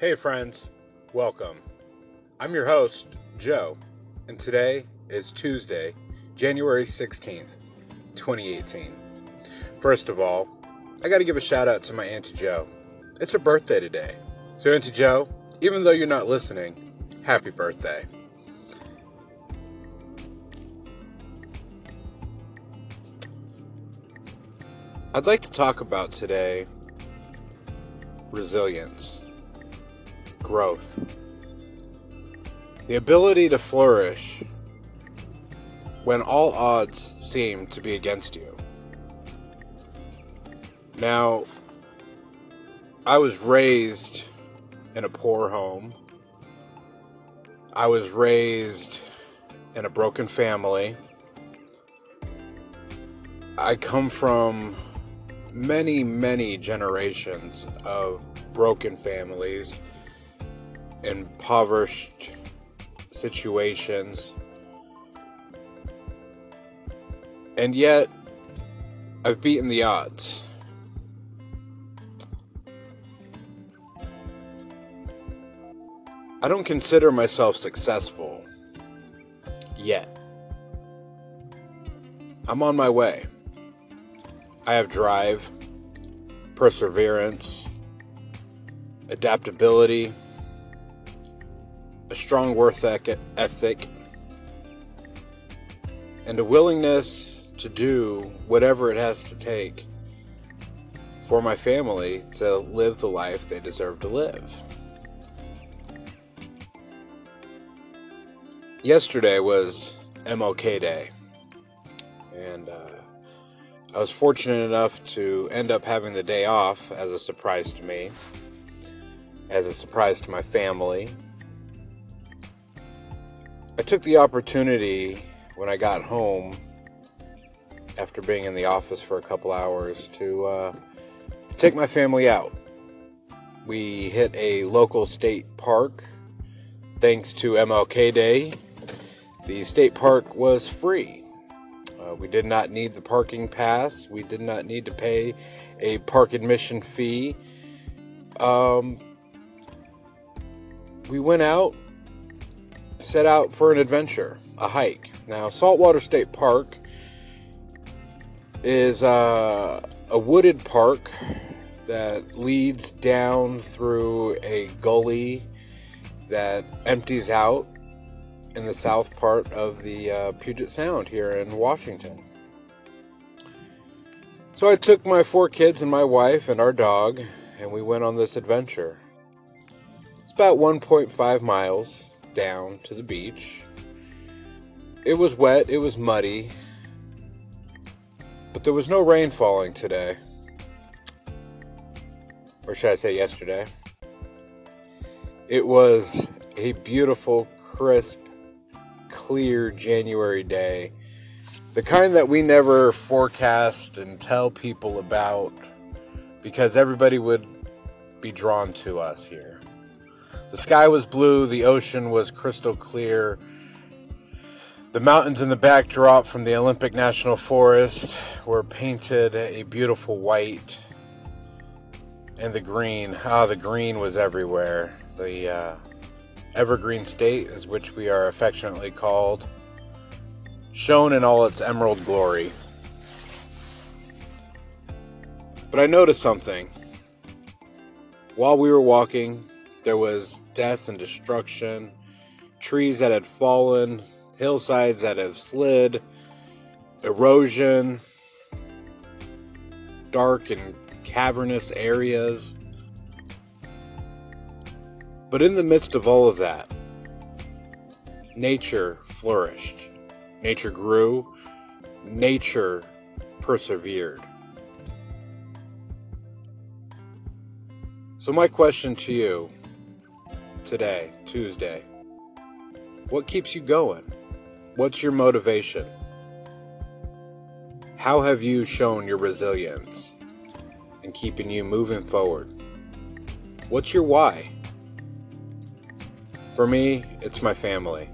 Hey, friends, welcome. I'm your host, Joe, and today is Tuesday, January 16th, 2018. First of all, I got to give a shout out to my Auntie Joe. It's her birthday today. So, Auntie Joe, even though you're not listening, happy birthday. I'd like to talk about today resilience, growth, the ability to flourish when all odds seem to be against you. Now, I was raised in a poor home. I was raised in a broken family. I come from many, many generations of broken families, impoverished situations, and yet I've beaten the odds. I don't consider myself successful yet. I'm on my way. I have drive, perseverance, adaptability, a strong work ethic, and a willingness to do whatever it has to take for my family to live the life they deserve to live. Yesterday was MLK Day, and uh, I was fortunate enough to end up having the day off as a surprise to me, as a surprise to my family. I took the opportunity when I got home after being in the office for a couple hours to, uh, to take my family out. We hit a local state park thanks to MLK Day. The state park was free uh, we did not need the parking pass. We did not need to pay a park admission fee. Um, we went out, set out for an adventure, a hike. Now, Saltwater State Park is uh, a wooded park that leads down through a gully that empties out in the south part of the uh, Puget Sound here in Washington. So I took my four kids and my wife and our dog, and we went on this adventure. It's about 1.5 miles down to the beach. It was wet, it was muddy, but there was no rain falling today. Or should I say yesterday? It was a beautiful, crisp clear January day. The kind that we never forecast and tell people about because everybody would be drawn to us here. The sky was blue, the ocean was crystal clear. The mountains in the backdrop from the Olympic National Forest were painted a beautiful white. And the green, ah, the green was everywhere. The uh, Evergreen State, as which we are affectionately called, shone in all its emerald glory. But I noticed something. While we were walking, there was death and destruction, trees that had fallen, hillsides that have slid, erosion, dark and cavernous areas. But in the midst of all of that, nature flourished, nature grew, nature persevered. So, my question to you today, Tuesday, what keeps you going? What's your motivation? How have you shown your resilience in keeping you moving forward? What's your why? For me, it's my family.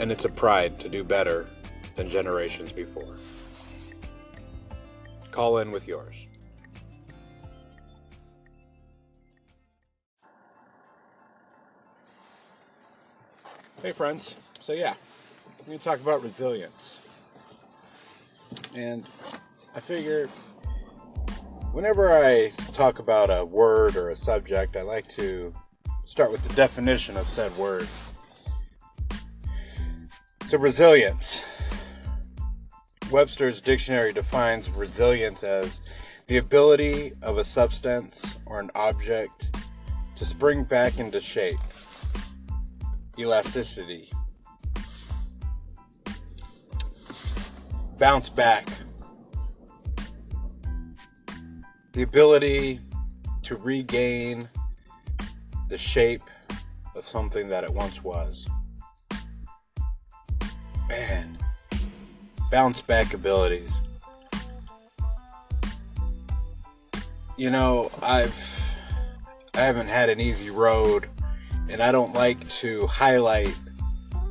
And it's a pride to do better than generations before. Call in with yours. Hey, friends. So, yeah, we're going to talk about resilience. And I figure whenever I talk about a word or a subject, I like to start with the definition of said word. So, resilience. Webster's dictionary defines resilience as the ability of a substance or an object to spring back into shape elasticity, bounce back, the ability to regain the shape of something that it once was. Man, bounce back abilities. You know, I've I haven't had an easy road and I don't like to highlight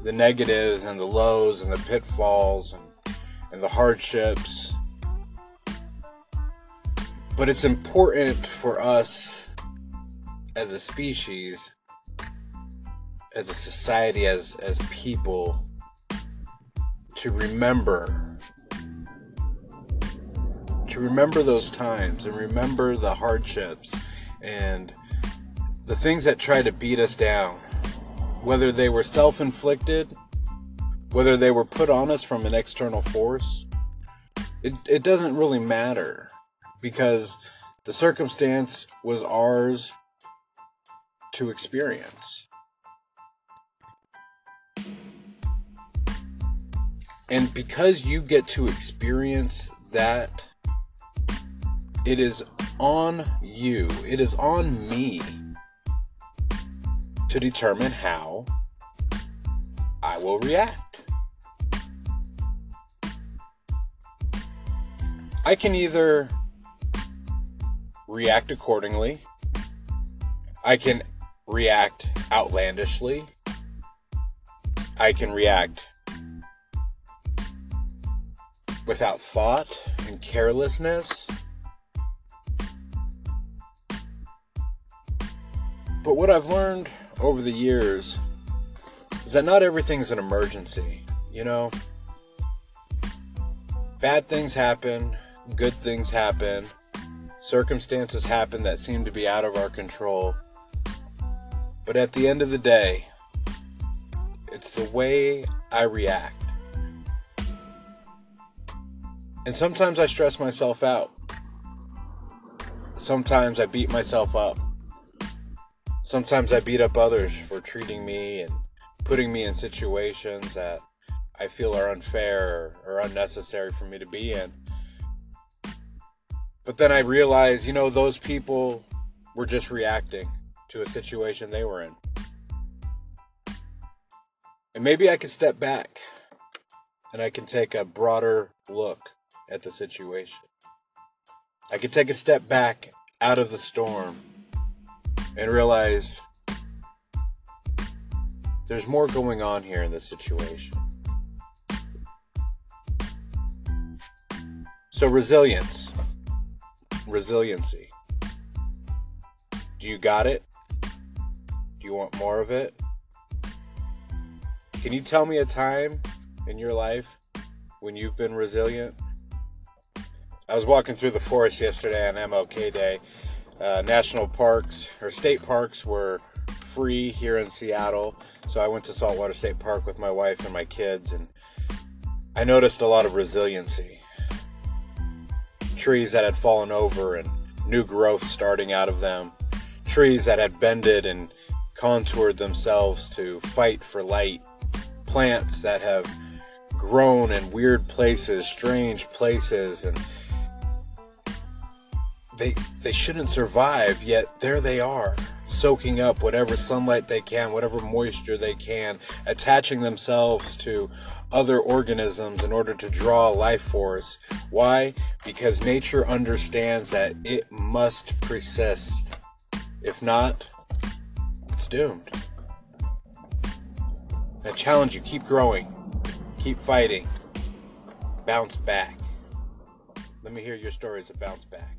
the negatives and the lows and the pitfalls and, and the hardships. But it's important for us as a species, as a society, as, as people, to remember. To remember those times and remember the hardships and the things that try to beat us down, whether they were self inflicted, whether they were put on us from an external force, it, it doesn't really matter because the circumstance was ours to experience. And because you get to experience that, it is on you, it is on me to determine how I will react. I can either react accordingly, I can react outlandishly, I can react without thought and carelessness. But what I've learned over the years is that not everything's an emergency. You know, bad things happen, good things happen, circumstances happen that seem to be out of our control. But at the end of the day, it's the way I react. And sometimes I stress myself out. Sometimes I beat myself up. Sometimes I beat up others for treating me and putting me in situations that I feel are unfair or unnecessary for me to be in. But then I realize, you know, those people were just reacting to a situation they were in. And maybe I could step back and I can take a broader look at the situation. I could take a step back out of the storm and realize there's more going on here in this situation. So, resilience, resiliency. Do you got it? Do you want more of it? Can you tell me a time in your life when you've been resilient? I was walking through the forest yesterday on MLK Day uh, national parks or state parks were free here in Seattle. So I went to Saltwater State Park with my wife and my kids, and I noticed a lot of resiliency. Trees that had fallen over and new growth starting out of them, trees that had bended and contoured themselves to fight for light, plants that have grown in weird places, strange places, and they they shouldn't survive yet there they are soaking up whatever sunlight they can whatever moisture they can attaching themselves to other organisms in order to draw life force. Why? Because nature understands that it must persist. If not it's doomed. I challenge you keep growing. Keep fighting. Bounce back. Let me hear your stories of bounce back